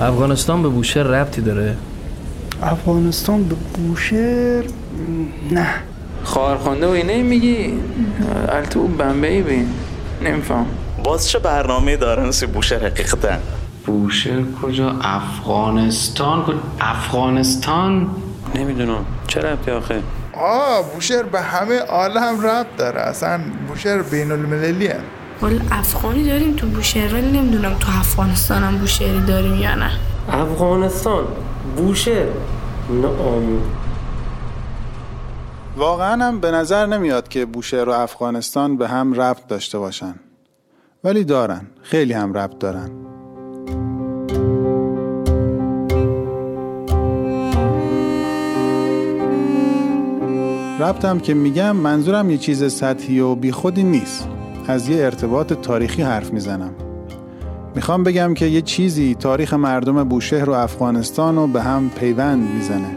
افغانستان به بوشهر ربطی داره؟ افغانستان به بوشهر؟ نه. خواهرخوانده و اینه میگی؟ التو بمبئی بین. نمیفهم. باز چه برنامه دارن سی بوشهر حقیقتا؟ بوشهر کجا؟ افغانستان کجا؟ افغانستان؟ نمی‌دونم. چه ربطی آخه؟ آه بوشهر به همه عالم ربط داره. اصلا بوشهر بین المللی ولی افغانی داریم تو بوشهر ولی نمی‌دونم تو افغانستان هم بوشهری داریم یا نه. افغانستان بوشهر. نام واقعا هم به نظر نمیاد که بوشهر و افغانستان به هم ربط داشته باشن. ولی دارن خیلی هم ربط دارن. ربطم که میگم منظورم یه چیز سطحی و بیخودی نیست. از یه ارتباط تاریخی حرف می‌زنم. می‌خوام بگم که یه چیزی تاریخ مردم بوشهر و افغانستان رو به هم پیوند می‌زنه.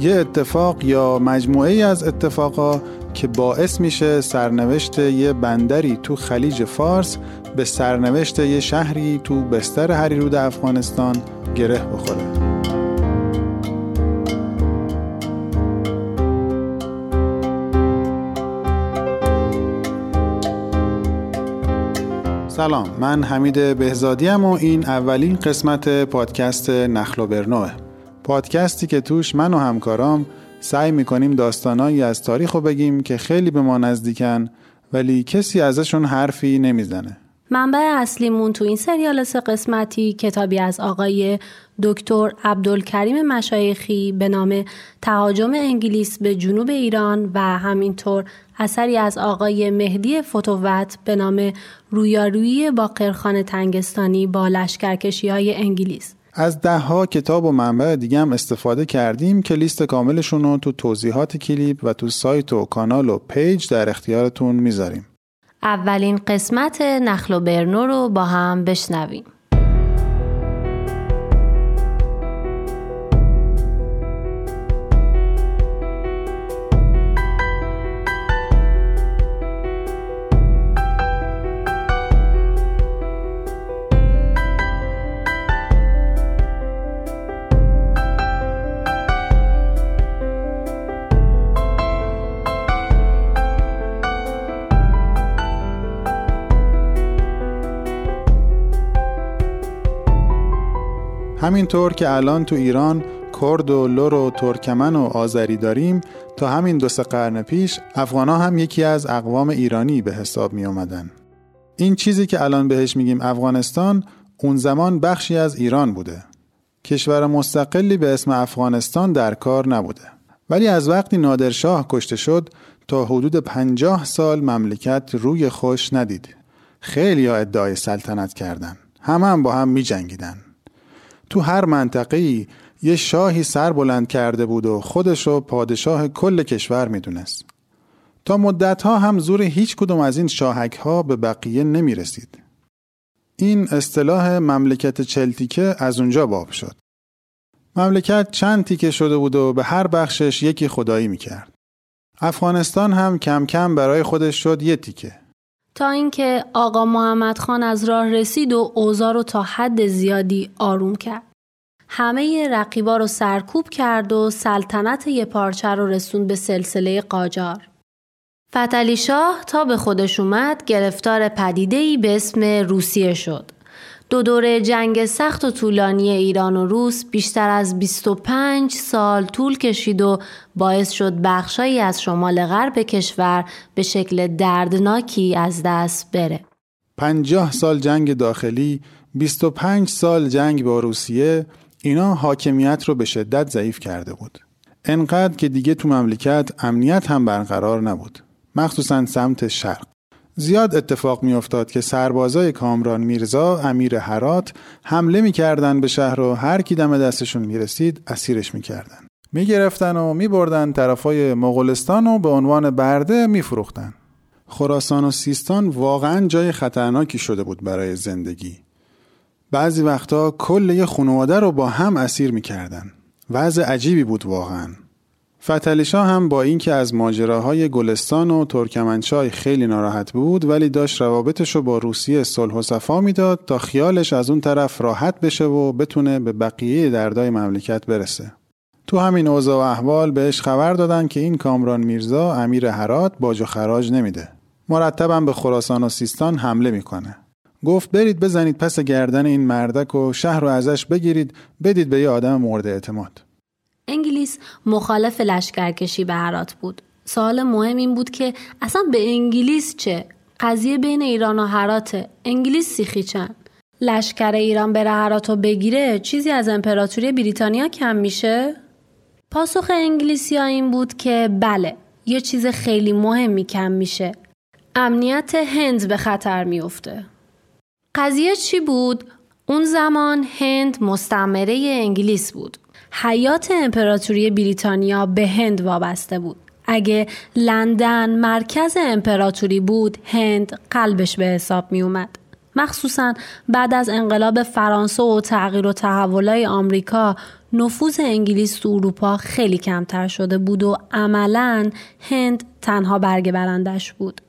یه اتفاق یا مجموعه ای از اتفاقا که باعث میشه سرنوشت یه بندری تو خلیج فارس به سرنوشت یه شهری تو بستر هریرود افغانستان گره بخوره. سلام من حمید بهزادیم و این اولین قسمت پادکست نخل و برنوه. پادکستی که توش من و همکارام سعی می‌کنیم داستانایی از تاریخ رو بگیم که خیلی به ما نزدیکن ولی کسی ازشون حرفی نمی‌زنه. منبع اصلیمون تو این سریال سه قسمتی کتابی از آقای دکتر عبدالکریم مشایخی به نام تهاجم انگلیس به جنوب ایران و همینطور اثری از آقای مهدی فتوت به نام رویارویی باقرخان تنگستانی با لشکرکشی های انگلیس. از ده ها کتاب و منبع دیگه هم استفاده کردیم که لیست کاملشون رو تو توضیحات کلیپ و تو سایت و کانال و page در اختیارتون می‌ذاریم. اولین قسمت نخل و برنو رو با هم بشنویم. همینطور که الان تو ایران کرد و لور و ترکمن و آذری داریم تا همین دو سه قرن پیش افغانا هم یکی از اقوام ایرانی به حساب می اومدن. این چیزی که الان بهش میگیم افغانستان اون زمان بخشی از ایران بوده. کشور مستقلی به اسم افغانستان در کار نبوده. ولی از وقتی نادرشاه کشته شد تا حدود پنجاه سال مملکت روی خوش ندید. خیلی ها ادعای سلطنت کردن. همه هم با هم می جنگیدن. تو هر منطقه یه شاهی سر بلند کرده بود و خودش رو پادشاه کل کشور می‌دونست. تا مدتها هم زور هیچ کدوم از این شاهک ها به بقیه نمی رسید. این اصطلاح مملکت چلتیکه از اونجا باب شد. مملکت چند تیکه شده بود و به هر بخشش یکی خدایی می کرد. افغانستان هم کم کم برای خودش شد یه تیکه. تا اینکه آقا محمد خان از راه رسید و اوضاع رو تا حد زیادی آروم کرد. همه رقیبا رو سرکوب کرد و سلطنت یه پارچه رو رسوند به سلسله قاجار. فتلی شاه تا به خودش اومد گرفتار پدیده‌ای به اسم روسیه شد. دو دوره جنگ سخت و طولانی ایران و روس بیشتر از 25 سال طول کشید و باعث شد بخشایی از شمال غرب کشور به شکل دردناکی از دست بره. 50 سال جنگ داخلی، 25 سال جنگ با روسیه، اینا حاکمیت رو به شدت ضعیف کرده بود. انقدر که دیگه تو مملکت امنیت هم برقرار نبود. مخصوصا سمت شرق. زیاد اتفاق می افتاد که سربازای کامران میرزا امیر هرات حمله می‌کردن به شهر و هر کی دم دستشون می‌رسید اسیرش می‌کردن. می‌گرفتن و میبردن طرفای مغولستان و به عنوان برده میفروختن. خراسان و سیستان واقعا جای خطرناکی شده بود برای زندگی. بعضی وقتا کل یه خانواده رو با هم اسیر می‌کردن. وضع عجیبی بود واقعا. فتلی شاه هم با اینکه از ماجراهای گلستان و ترکمنچای خیلی ناراحت بود ولی داشت روابطش رو با روسیه صلح و صفا می‌داد تا خیالش از اون طرف راحت بشه و بتونه به بقیه دردای مملکت برسه. تو همین اوضاع و احوال بهش خبر دادن که این کامران میرزا امیر هرات باج و خراج نمیده. مرتبا به خراسان و سیستان حمله می‌کنه. گفت برید بزنید پس گردن این مردک و شهر رو ازش بگیرید بدید به یه آدم مورد اعتماد. انگلیس مخالف لشکرکشی به هرات بود. سوال مهم این بود که اصلا به انگلیس چه؟ قضیه بین ایران و هراته. انگلیس سیخی چند؟ لشکر ایران بره هرات و بگیره چیزی از امپراتوری بریتانیا کم میشه؟ پاسخ انگلیسی ها این بود که بله یه چیز خیلی مهمی کم میشه. امنیت هند به خطر میفته. قضیه چی بود؟ اون زمان هند مستعمره انگلیس بود. حیات امپراتوری بریتانیا به هند وابسته بود. اگه لندن مرکز امپراتوری بود هند قلبش به حساب می اومد. مخصوصا بعد از انقلاب فرانسه و تغییر و تحولای آمریکا نفوذ انگلیس تو اروپا خیلی کمتر شده بود و عملا هند تنها برگ برندش بود.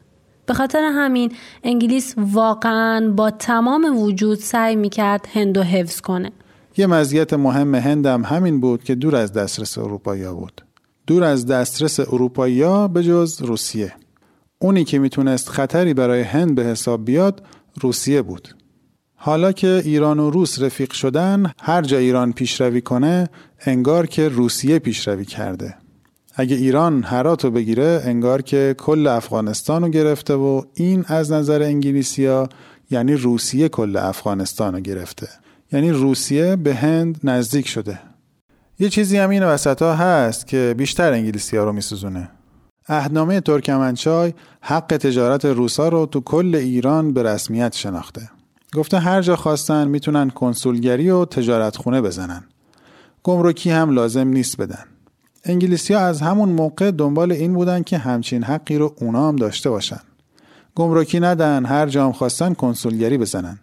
به خاطر همین انگلیس واقعا با تمام وجود سعی می‌کرد هند و حفظ کنه. یه مزیت مهم هندم همین بود که دور از دسترس اروپایی بود. دور از دسترس اروپایی به جز روسیه. اونی که می‌تونست خطری برای هند به حساب بیاد روسیه بود. حالا که ایران و روس رفیق شدن هر جا ایران پیشروی کنه انگار که روسیه پیشروی کرده. اگه ایران هرات رو بگیره انگار که کل افغانستان رو گرفته و این از نظر انگلیسیا یعنی روسیه کل افغانستان رو گرفته. یعنی روسیه به هند نزدیک شده. یه چیزی هم این وسط ها هست که بیشتر انگلیسی ها رو میسوزونه. اهدنامه ترکمنچای حق تجارت روسا رو تو کل ایران به رسمیت شناخته. گفته هر جا خواستن می‌تونن کنسولگری و تجارت خونه بزنن. گمرکی هم لازم نیست بدن. انگلیسی ها از همون موقع دنبال این بودن که همچین حقی رو اونا هم داشته باشن. گمرکی ندن هر جا هم خواستن کنسولگری بزنن.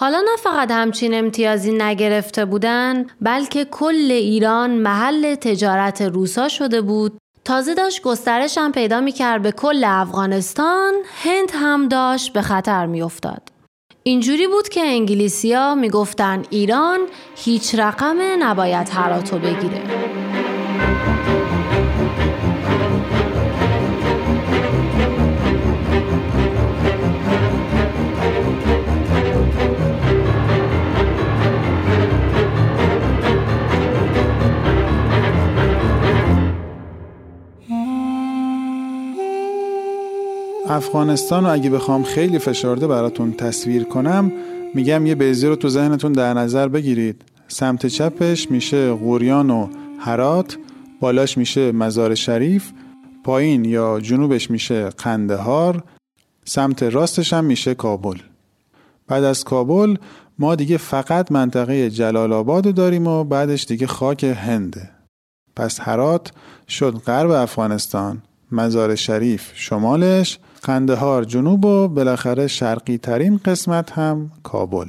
حالا نه فقط همچین امتیازی نگرفته بودن بلکه کل ایران محل تجارت روسا شده بود. تازه داشت گسترش هم پیدا می‌کرد به کل افغانستان هند هم داشت به خطر میافتاد. اینجوری بود که انگلیسیا می‌گفتن ایران هیچ رقم نباید هراتو بگیره. افغانستان رو اگه بخوام خیلی فشارده براتون تصویر کنم میگم یه بیزی رو تو ذهنتون در نظر بگیرید. سمت چپش میشه غوریان و هرات بالاش میشه مزار شریف پایین یا جنوبش میشه قندهار سمت راستش هم میشه کابل. بعد از کابل ما دیگه فقط منطقه جلال آباد داریم و بعدش دیگه خاک هنده پس هرات شد غرب افغانستان مزار شریف شمالش قندهار جنوب و بالاخره شرقی ترین قسمت هم کابل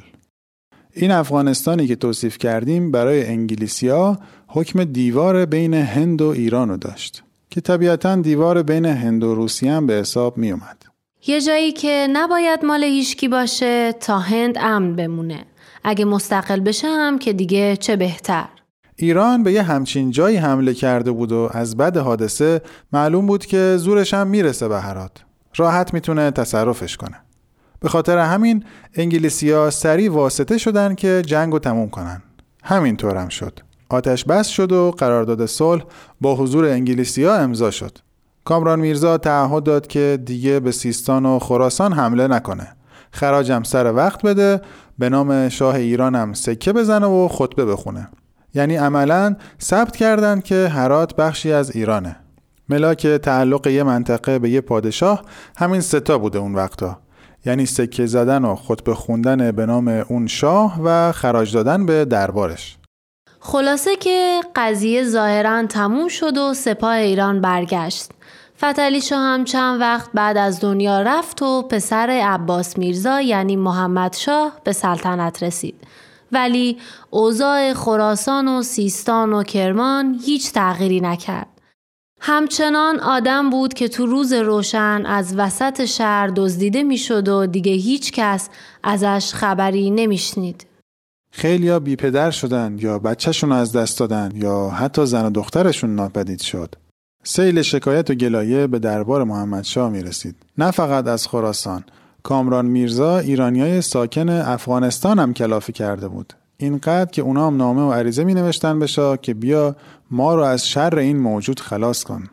این افغانستانی که توصیف کردیم برای انگلیسیا حکم دیوار بین هند و ایرانو داشت که طبیعتا دیوار بین هند و روسیه هم به حساب می اومد. یه جایی که نباید مال هیشکی باشه تا هند امن بمونه. اگه مستقل بشه هم که دیگه چه بهتر. ایران به یه همچین جایی حمله کرده بود و از بد حادثه معلوم بود که زورش هم می‌رسه به هرات. راحت می‌تونه تصرفش کنه. به خاطر همین انگلیسیا سریع واسطه شدن که جنگ رو تموم کنن. همینطور هم شد. آتش بس شد و قرارداد صلح با حضور انگلیسیا امضا شد. کامران میرزا تعهد داد که دیگه به سیستان و خراسان حمله نکنه. خراجم سر وقت بده به نام شاه ایرانم سکه بزنه و خطبه بخونه. یعنی عملا ثبت کردند که هرات بخشی از ایرانه. ملاک تعلق یه منطقه به یه پادشاه همین ستا بوده اون وقتا. یعنی سکه زدن و خطبه خوندن به نام اون شاه و خراج دادن به دربارش. خلاصه که قضیه ظاهرا تموم شد و سپاه ایران برگشت. فتلی شاه هم چند وقت بعد از دنیا رفت و پسر عباس میرزا یعنی محمد شاه به سلطنت رسید. ولی اوضاع خراسان و سیستان و کرمان هیچ تغییری نکرد. همچنان آدم بود که تو روز روشن از وسط شهر دزدیده می‌شد و دیگه هیچ کس ازش خبری نمیشنید. خیلیا بی پدر شدن یا بچهشون از دست دادن یا حتی زن و دخترشون ناپدید شد. سیل شکایت و گلایه به دربار محمد شاه می رسید. نه فقط از خراسان. کامران میرزا ایرانیای ساکن افغانستان هم کلافی کرده بود. اینقدر که اونا هم نامه و عریضه می نوشتن به شاه که بیا ما رو از شر این موجود خلاص کن.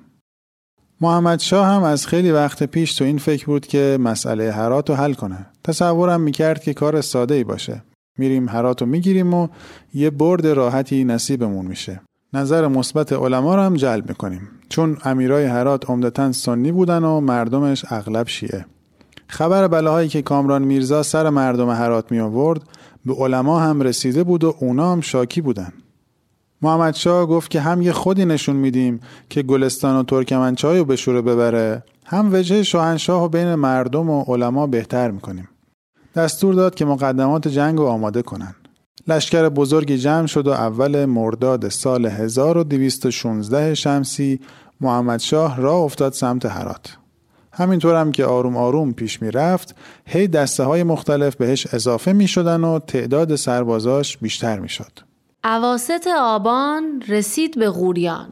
محمد شاه هم از خیلی وقت پیش تو این فکر بود که مسئله حرات رو حل کنه. تصورم می‌کرد که کار ساده ای باشه. میریم حرات رو می‌گیریم و یه برد راحتی نصیبمون میشه. نظر مثبت علما رو هم جلب می‌کنیم چون امیرای هرات عمدتا سنی بودن و مردمش اغلب شیعه. خبر بلاهایی که کامران میرزا سر مردم هرات می آورد به علما هم رسیده بود و اونا هم شاکی بودن. محمد شاه گفت که هم یه خودی نشون میدیم که گلستان و ترکمنچای رو به شوره ببره هم وجه شاهنشاه و بین مردم و علما بهتر می‌کنیم. دستور داد که مقدمات جنگ رو آماده کنن. لشکر بزرگی جمع شد و اول مرداد سال 1216 شمسی محمد شاه راه افتاد سمت هرات. همینطور هم که آروم آروم پیش می رفت هی دسته های مختلف بهش اضافه می شدن و تعداد سربازاش بیشتر می شد. عواست آبان رسید به غوریان.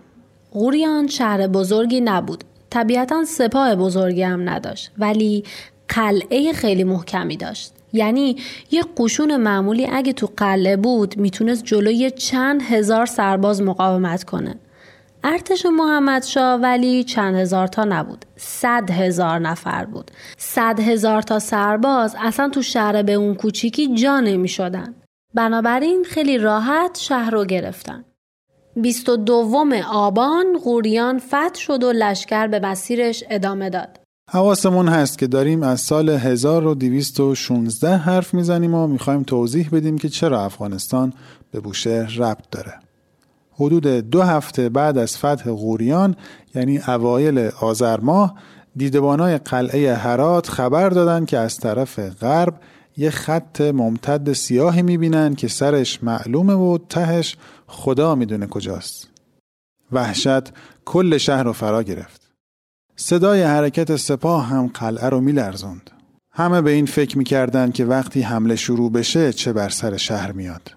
غوریان شهر بزرگی نبود. طبیعتا سپاه بزرگی هم نداشت ولی قلعه خیلی محکمی داشت. یعنی یه قشون معمولی اگه تو قلعه بود می‌تونست جلوی چند هزار سرباز مقاومت کنه. ارتش محمد شاه ولی چند هزار تا نبود صد هزار نفر بود صد هزار تا سرباز اصلا تو شهر به اون کوچیکی جا نمی شدن بنابراین خیلی راحت شهر رو گرفتن 22 آبان غوریان فتح شد و لشکر به مسیرش ادامه داد حواسمون هست که داریم از سال 1216 حرف می‌زنیم و می‌خوایم توضیح بدیم که چرا افغانستان به بوشهر ربط داره. حدود دو هفته بعد از فتح غوریان یعنی اوایل آذر ماه دیدبانای قلعه هرات خبر دادن که از طرف غرب یه خط ممتد سیاهی می‌بینن که سرش معلومه و تهش خدا می‌دونه کجاست. وحشت کل شهر رو فرا گرفت. صدای حرکت سپاه هم قلعه رو میلرزوند. همه به این فکر می‌کردن که وقتی حمله شروع بشه چه بر سر شهر میاد.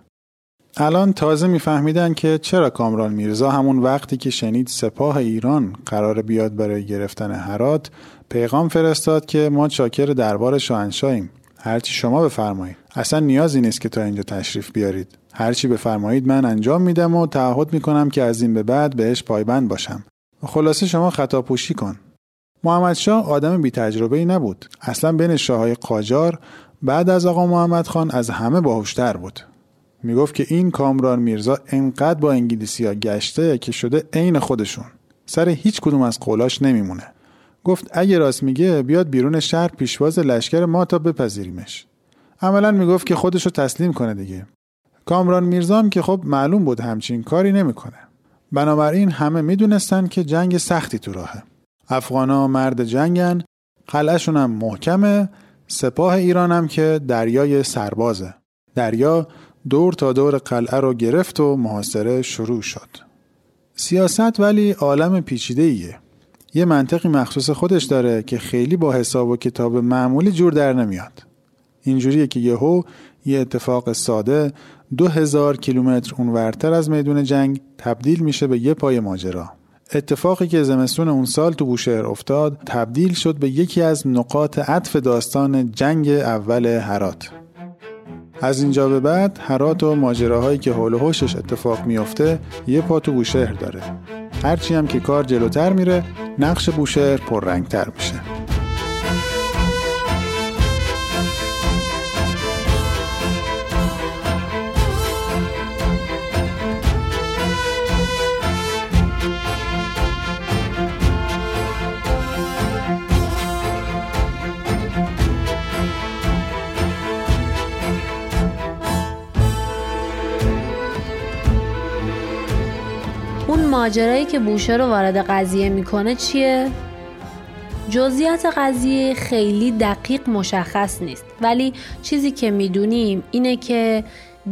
الان تازه میفهمیدن که چرا کامران میرزا همون وقتی که شنید سپاه ایران قرار بیاد برای گرفتن هرات پیغام فرستاد که ما چاکر دربار شاهنشاهیم هرچی شما بفرمایید. اصلا نیازی نیست که تا اینجا تشریف بیارید. هرچی بفرمایید من انجام میدم و تعهد می‌کنم که از این به بعد بهش پایبند باشم. خلاصه شما خطا پوشی کن. محمد شاه آدم بی تجربه ای نبود. اصلا بین شاههای قاجار بعد از آقا محمد خان از همه باهوشتر بود. می‌گفت که این کامران میرزا انقدر با انگلیسی ها گشته که شده عین خودشون. سر هیچ کدوم از قولاش نمیمونه. گفت اگه راست میگه بیاد بیرون شهر پیشواز لشکر ما تا بپذیریمش. عملا می‌گفت که خودشو تسلیم کنه دیگه. کامران میرزا هم که خب معلوم بود همچین کاری نمی‌کنه. بنابراین همه می‌دونستن که جنگ سختی تو راهه. افغانا مرد جنگن قلعهشون هم محکمه سپاه ایران هم که دریای سربازه. دریا دور تا دور قلعه رو گرفت و محاصره شروع شد. سیاست ولی عالم پیچیده ایه. یه منطقی مخصوص خودش داره که خیلی با حساب و کتاب معمولی جور در نمیاد. اینجوریه که یهو یه اتفاق ساده دو هزار کیلومتر اونورتر از میدون جنگ تبدیل میشه به یه پای ماجرا. اتفاقی که زمستون اون سال تو بوشهر افتاد تبدیل شد به یکی از نقاط عطف داستان جنگ اول هرات. از اینجا به بعد هرات و ماجراهایی که حول و اتفاق میافته یه پا تو بوشهر داره هرچی هم که کار جلوتر میره نقش بوشهر پررنگتر میشه. ماجرایی که بوشه رو وارد قضیه می‌کنه چیه؟ جزئیات قضیه خیلی دقیق مشخص نیست. ولی چیزی که می‌دونیم اینه که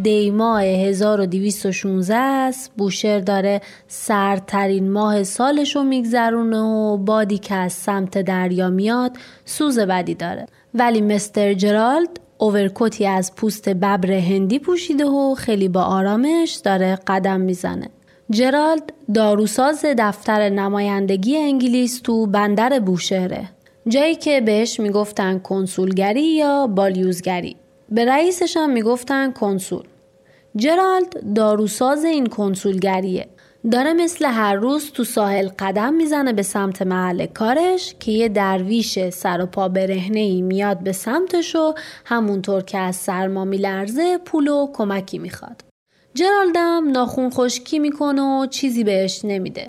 دیماه 1216 است بوشهر داره سردترین ماه سالش رو میگذرونه و بادی که از سمت دریا میاد سوز بدی داره. ولی مستر جرالد اوورکوتی از پوست ببر هندی پوشیده و خیلی با آرامش داره قدم می‌زنه. جرالد داروساز دفتر نمایندگی انگلیس تو بندر بوشهره. جایی که بهش می‌گفتن کنسولگری یا بالیوزگری. به رئیسش هم می‌گفتن کنسول. جرالد داروساز این کنسولگریه. داره مثل هر روز تو ساحل قدم می‌زنه به سمت محل کارش که یه درویش سر و پا برهنه ای میاد به سمتش و همونطور که از سرما میلرزه پول و کمکی می‌خواد. جرالدم ناخون خشکی می‌کنه و چیزی بهش نمیده.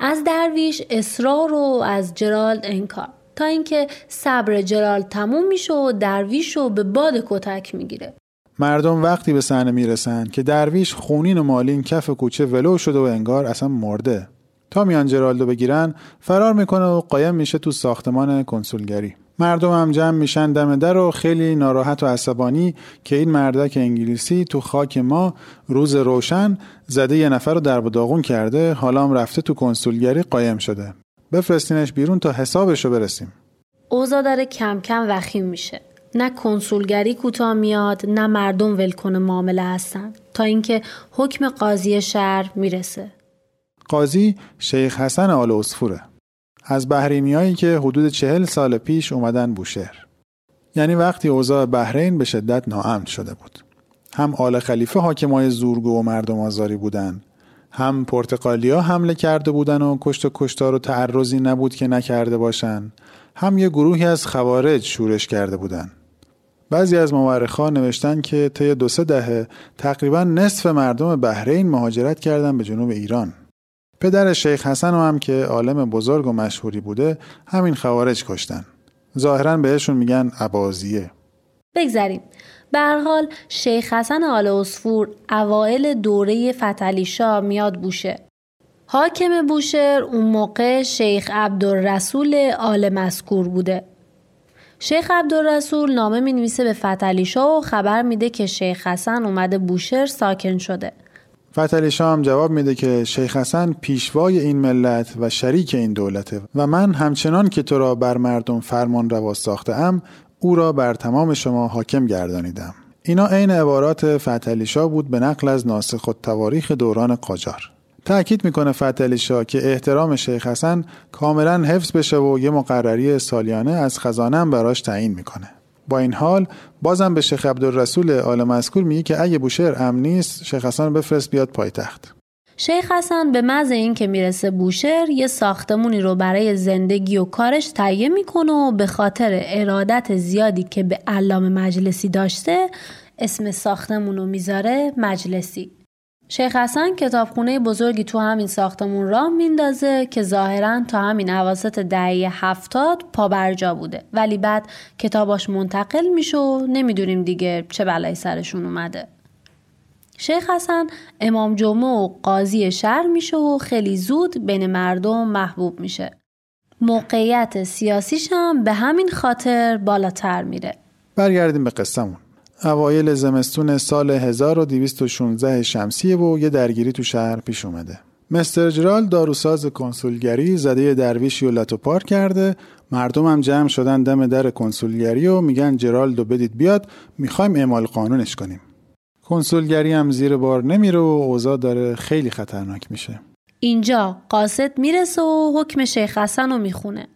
از درویش اصرار و از جرالد انکار تا اینکه صبر جرالد تموم میشه و درویش رو به باد کتک می‌گیره. مردم وقتی به صحنه می‌رسن که درویش خونین و مالین کف کوچه ولو شده و انگار اصلا مرده تا میان جرالدو بگیرن فرار می‌کنه و قایم میشه تو ساختمان کنسولگری مردم هم جمع میشن دم در و خیلی ناراحت و عصبانی که این مردک انگلیسی تو خاک ما روز روشن زده یه نفر رو در داغون کرده حالا هم رفته تو کنسولگری قایم شده. بفرستینش بیرون تا حسابش رو برسیم. اوضاع داره کم کم وخیم میشه. نه کنسولگری کوتاه میاد نه مردم ولکن معامله هستن. تا اینکه حکم قاضی شهر می‌رسه. قاضی شیخ حسن آل اصفوره از بحرینیایی که حدود چهل سال پیش اومدن بوشهر. یعنی وقتی اوضاع بحرین به شدت ناامن شده بود. هم آل خلیفه حاکمای زورگو و مردم آزاری بودن هم پرتقالیا حمله کرده بودن و کشت و کشتار و تعرضی نبود که نکرده باشن هم یه گروهی از خوارج شورش کرده بودن. بعضی از مورخان نوشتن که طی دو سه دهه تقریبا نصف مردم بحرین مهاجرت کردن به جنوب ایران. پدر شیخ حسن هم که عالم بزرگ و مشهوری بوده همین خوارج کشتن. ظاهرا بهشون میگن عبازیه. بگذریم. حال شیخ حسن آل اصفور اوایل دوره فتلیشا میاد بوشه. حاکم بوشهر اون موقع شیخ عبدالرسول آل مسکور بوده. شیخ عبدالرسول نامه می نویسه به فتلی و خبر میده که شیخ حسن اومده بوشهر ساکن شده. فتلی هم جواب میده که شیخ حسن پیشوای این ملت و شریک این دولته و من همچنان که تو را بر مردم فرمان روا ساخته ام او را بر تمام شما حاکم گردانیدم. اینا عین عبارات فتلی بود به نقل از ناسخ تواریخ دوران قاجار. تأکید می‌کنه فتلی شاه که احترام شیخ حسن کاملا حفظ بشه و یه مقرری سالیانه از خزانه براش تعیین می‌کنه با این حال بازم به شیخ عبدالرسول آل مذکور میگه که اگه بوشهر امن نیست شیخ حسن بفرست بیاد پایتخت. شیخ حسن به محض این که می‌رسه بوشهر یه ساختمونی رو برای زندگی و کارش تهیه می‌کنه و به خاطر ارادت زیادی که به علام مجلسی داشته اسم ساختمون رو می‌ذاره مجلسی. شیخ حسن کتابخونه بزرگی تو همین ساختمون راه میندازه که ظاهرا تا همین عواسط دهه هفتاد پابرجا بوده. ولی بعد کتاباش منتقل میشه و نمی‌دونیم دیگه چه بلایی سرشون اومده. شیخ حسن امام جمعه و قاضی شهر میشه و خیلی زود بین مردم محبوب میشه. موقعیت سیاسیش هم به همین خاطر بالاتر میره. برگردیم به قصهمون. اوایل زمستون سال 1216 شمسیه و یه درگیری تو شهر پیش اومده. مستر جرال داروساز کنسولگری زده درویشی و لاتو پار کرده. مردم هم جمع شدن دم در کنسولگری و میگن جرالدو بدید بیاد می‌خوایم اعمال قانونش کنیم. کنسولگری هم زیر بار نمیره و اوضاع داره خیلی خطرناک میشه. اینجا قاصد می‌رسه و حکم شیخ حسن رو می‌خونه.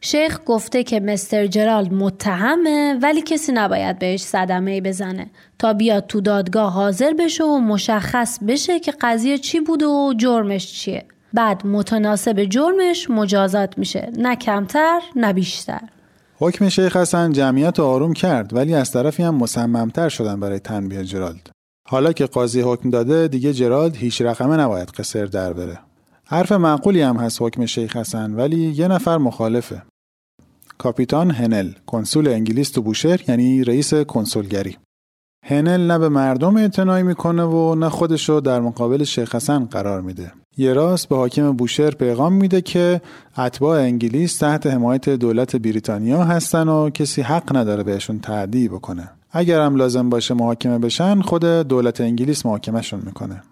شیخ گفته که مستر جرالد متهمه ولی کسی نباید بهش صدمه بزنه. تا بیاد تو دادگاه حاضر بشه و مشخص بشه که قضیه چی بود و جرمش چیه. بعد متناسب جرمش مجازات میشه. نه کمتر نه بیشتر. حکم شیخ حسن جمعیت رو آروم کرد ولی از طرفی هم مصممتر شدن برای تنبیه جرالد. حالا که قاضی حکم داده دیگه جرالد هیچ رقمه نباید قصر در بره. حرف معقولی هم هست حکم شیخ حسن ولی یه نفر مخالفه. کاپیتان هنل کنسول انگلیس تو بوشهر یعنی رئیس کنسولگری. هنل نه به مردم اعتنایی می‌کنه و نه خودشو در مقابل شیخ حسن قرار میده. یه راست به حاکم بوشهر پیغام میده که اتباع انگلیس تحت حمایت دولت بریتانیا هستن و کسی حق نداره بهشون تعدی بکنه. اگر هم لازم باشه محاکمه بشن خود دولت انگلیس محاکمهشون می‌کنه.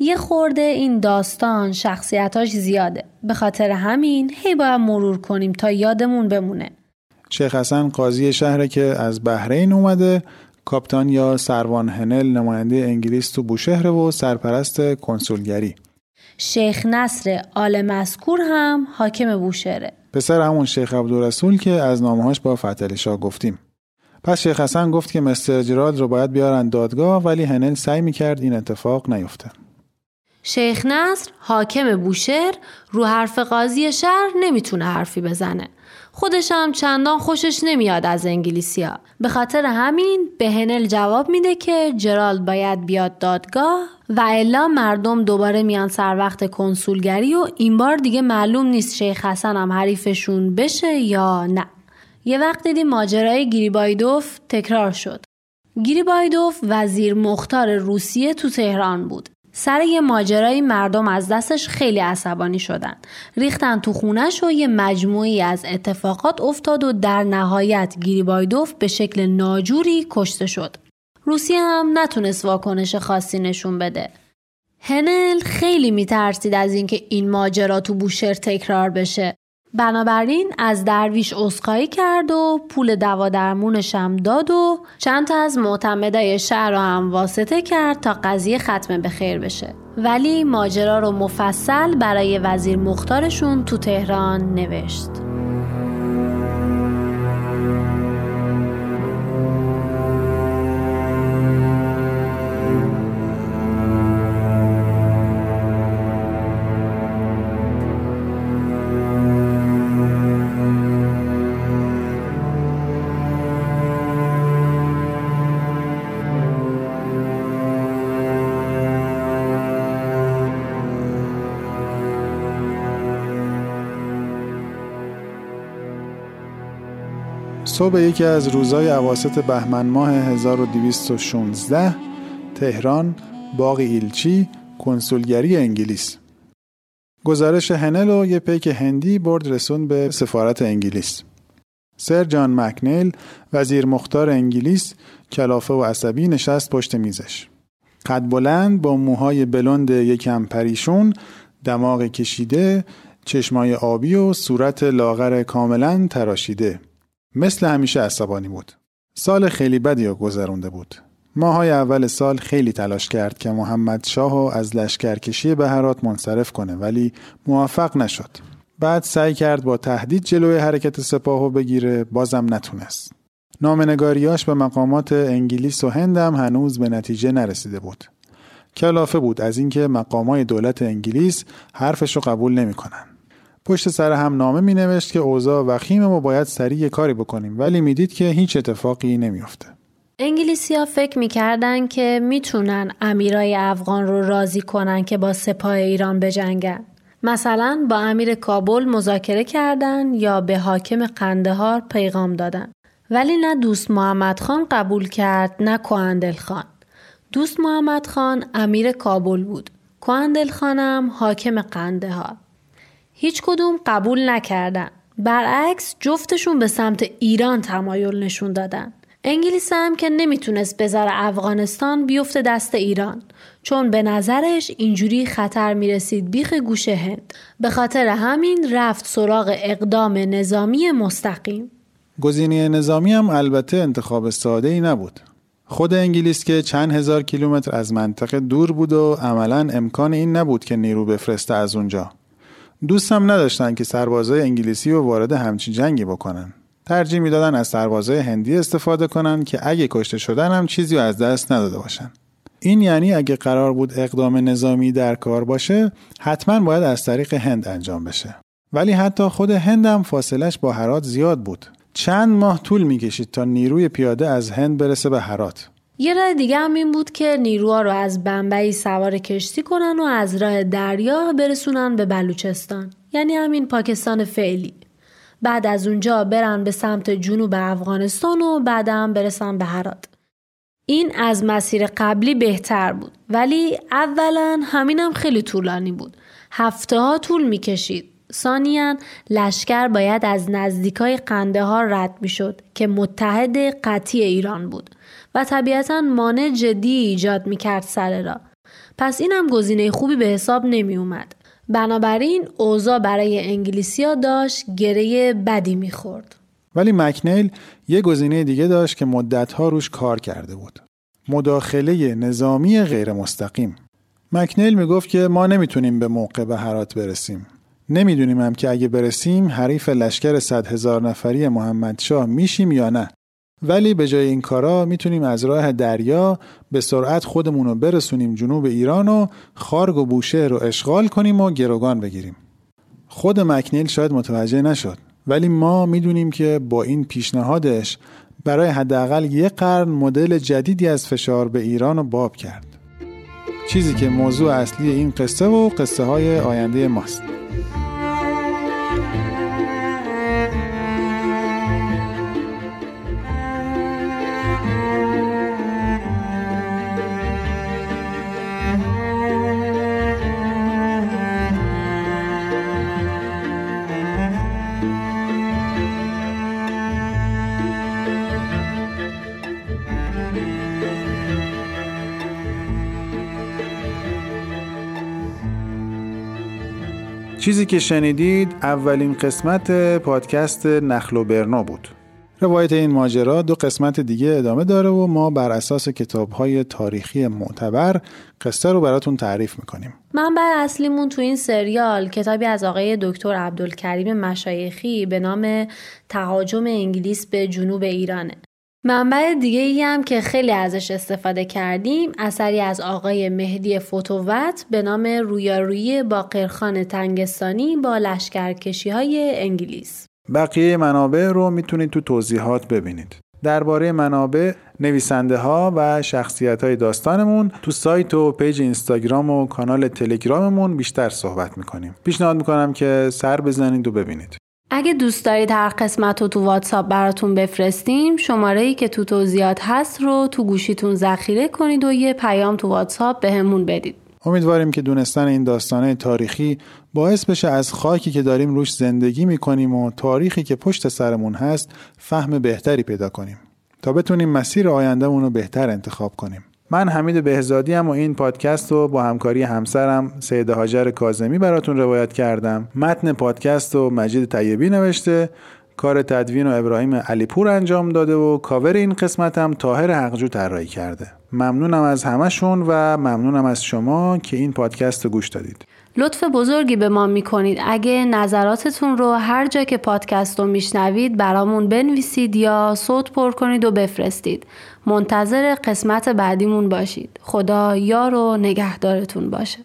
یه خورده این داستان شخصیتاش زیاده. به خاطر همین هی باید مرور کنیم تا یادمون بمونه. شیخ حسن قاضی شهره که از بحرین اومده کاپتان یا سروان هنل نماینده انگلیس تو بوشهر و سرپرست کنسولگری. شیخ نصر آل مذکور هم حاکم بوشهره. پسر همون شیخ عبدالرسول که از نامهاش با فتح شاه گفتیم. پس شیخ حسن گفت که مستر جرالد رو باید بیارن دادگاه ولی هنل سعی می‌کرد این اتفاق نیفته شیخ نصر حاکم بوشهر رو حرف قاضی شهر نمی‌تونه حرفی بزنه. خودش هم چندان خوشش نمیاد از انگلیسیا. به خاطر همین به هنل جواب میده که جرالد باید بیاد دادگاه و الا مردم دوباره میان سر وقت کنسولگری و این بار دیگه معلوم نیست شیخ حسن هم حریفشون بشه یا نه. یه وقت دیدیم ماجرای گریبایدوف تکرار شد. گریبایدوف وزیر مختار روسیه تو تهران بود. سر یه ماجرای مردم از دستش خیلی عصبانی شدن. ریختن تو خونش و یه مجموعی از اتفاقات افتاد و در نهایت گریبایدوف به شکل ناجوری کشته شد. روسیه هم نتونست واکنش خاصی نشون بده. هنل خیلی میترسید از اینکه این ماجرا تو بوشهر تکرار بشه. بنابراین از درویش اسخایی کرد و پول دوا درمونش هم داد و چند تا از معتمدای شهر رو هم واسطه کرد تا قضیه ختم به خیر بشه. ولی ماجرا رو مفصل برای وزیر مختارشون تو تهران نوشت. صبح یکی از روزای عواست بهمن ماه 1216 تهران باغ ایلچی کنسولگری انگلیس. گزارش هنل و یه پیک هندی برد رسون به سفارت انگلیس. سر جان مکنیل وزیر مختار انگلیس کلافه و عصبی نشست پشت میزش. قد بلند با موهای بلند یکم پریشون دماغ کشیده چشمای آبی و صورت لاغر کاملا تراشیده. مثل همیشه عصبانی بود. سال خیلی بدی رو گذرونده بود. ماهای اول سال خیلی تلاش کرد که محمد شاه از لشکرکشی به هرات منصرف کنه ولی موفق نشد. بعد سعی کرد با تهدید جلوی حرکت سپاهو بگیره بازم نتونست. نامنگاریاش به مقامات انگلیس و هندم هنوز به نتیجه نرسیده بود. کلافه بود از اینکه مقامای دولت انگلیس حرفش رو قبول نمی‌کنن. پشت سر هم نامه می نوشت که اوضاع وخیم و باید سریع کاری بکنیم ولی می‌دید که هیچ اتفاقی نمیافته. انگلیسی ها فکر می‌کردن که می‌تونن امیرای افغان رو راضی کنن که با سپاه ایران بجنگن. مثلا با امیر کابل مذاکره کردن یا به حاکم قندهار پیغام دادن. ولی نه دوست محمد خان قبول کرد نه کوهندل خان. دوست محمد خان امیر کابل بود. کوهندل خانم حاکم قندهار. هیچ کدوم قبول نکردن. برعکس جفتشون به سمت ایران تمایل نشون دادن. انگلیس هم که نمی‌تونست بذاره افغانستان بیفته دست ایران. چون به نظرش اینجوری خطر می‌رسید بیخ گوش هند. به خاطر همین رفت سراغ اقدام نظامی مستقیم. گزینه نظامی هم البته انتخاب ساده ای نبود. خود انگلیس که چند هزار کیلومتر از منطقه دور بود و عملا امکان این نبود که نیرو بفرسته از اونجا. دوستم نداشتن که سربازای انگلیسی رو وارد همچین جنگی بکنن. ترجیح می‌دادن از سربازای هندی استفاده کنن که اگه کشته شدن هم چیزی رو از دست نداده باشن. این یعنی اگه قرار بود اقدام نظامی در کار باشه حتما باید از طریق هند انجام بشه. ولی حتی خود هند هم فاصلش با هرات زیاد بود. چند ماه طول می‌کشید تا نیروی پیاده از هند برسه به هرات. یه راه دیگه هم این بود که نیروها رو از بمبئی سوار کشتی کنن و از راه دریا برسونن به بلوچستان. یعنی همین پاکستان فعلی. بعد از اونجا برن به سمت جنوب افغانستان و بعدم برسن به هرات. این از مسیر قبلی بهتر بود. ولی اولا همینم خیلی طولانی بود. هفته ها طول می‌کشید. ثانیا لشکر باید از نزدیکای قندهار رد می‌شد که متحد قطعی ایران بود. طبیعتا مانع جدی ایجاد می‌کرد سر را پس اینم گزینه خوبی به حساب نمی اومد. بنابراین اوضاع برای انگلیسیا داشت گره بدی می‌خورد. ولی مکنیل یه گزینه دیگه داشت که مدتها روش کار کرده بود. مداخله نظامی غیر مستقیم. مکنیل می‌گفت که ما نمی‌تونیم به موقع به هرات برسیم. نمی‌دونیم هم که اگه برسیم حریف لشکر صد هزار نفری محمدشاه میشیم یا نه. ولی به جای این کارا می‌تونیم از راه دریا به سرعت خودمون رو برسونیم جنوب ایران و خارگ و بوشهر رو اشغال کنیم و گروگان بگیریم. خود مکنیل شاید متوجه نشد ولی ما می‌دونیم که با این پیشنهادش برای حداقل یک قرن مدل جدیدی از فشار به ایران رو باب کرد. چیزی که موضوع اصلی این قصه و قصه های آینده ماست. چیزی که شنیدید اولین قسمت پادکست نخل و برنا بود. روایت این ماجرا دو قسمت دیگه ادامه داره و ما بر اساس کتابهای تاریخی معتبر قصه رو براتون تعریف می‌کنیم. منبع اصلیمون تو این سریال کتابی از آقای دکتر عبدالکریم مشایخی به نام تهاجم انگلیس به جنوب ایرانه. منبع دیگه ای هم که خیلی ازش استفاده کردیم اثری از آقای مهدی فوتووت به نام رویارویی با قرخان تنگستانی با لشکرکشی های انگلیس. بقیه منابع رو می‌تونید تو توضیحات ببینید. درباره منابع نویسنده ها و شخصیت های داستانمون تو سایت و page اینستاگرام و کانال تلگراممون بیشتر صحبت می‌کنیم. پیشنهاد می‌کنم که سر بزنید و ببینید. اگه دوست دارید هر قسمت رو تو واتساپ براتون بفرستیم شماره ای که تو توضیحات هست رو تو گوشیتون ذخیره کنید و یه پیام تو واتساپ بهمون بدید. امیدواریم که دونستن این داستانه تاریخی باعث بشه از خاکی که داریم روش زندگی می‌کنیم و تاریخی که پشت سرمون هست فهم بهتری پیدا کنیم. تا بتونیم مسیر آیندهمون رو بهتر انتخاب کنیم. من حمید بهزادی هم و این پادکست رو با همکاری همسرم سید هاجر کازمی براتون روایت کردم. متن پادکست رو مجید طیبی نوشته. کار تدوین و ابراهیم علیپور انجام داده و کاور این قسمت هم تاهر حقجو طراحی کرده. ممنونم از همشون و ممنونم از شما که این پادکست رو گوش دادید. لطف بزرگی به ما می‌کنید. اگه نظراتتون رو هر جا که پادکست رو میشنوید برامون بنویسید یا صوت پر کنید و بفرستید. منتظر قسمت بعدیمون باشید. خدا یار و نگهدارتون باشه.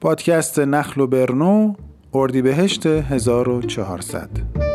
پادکست نخل و برنو اردیبهشت 1400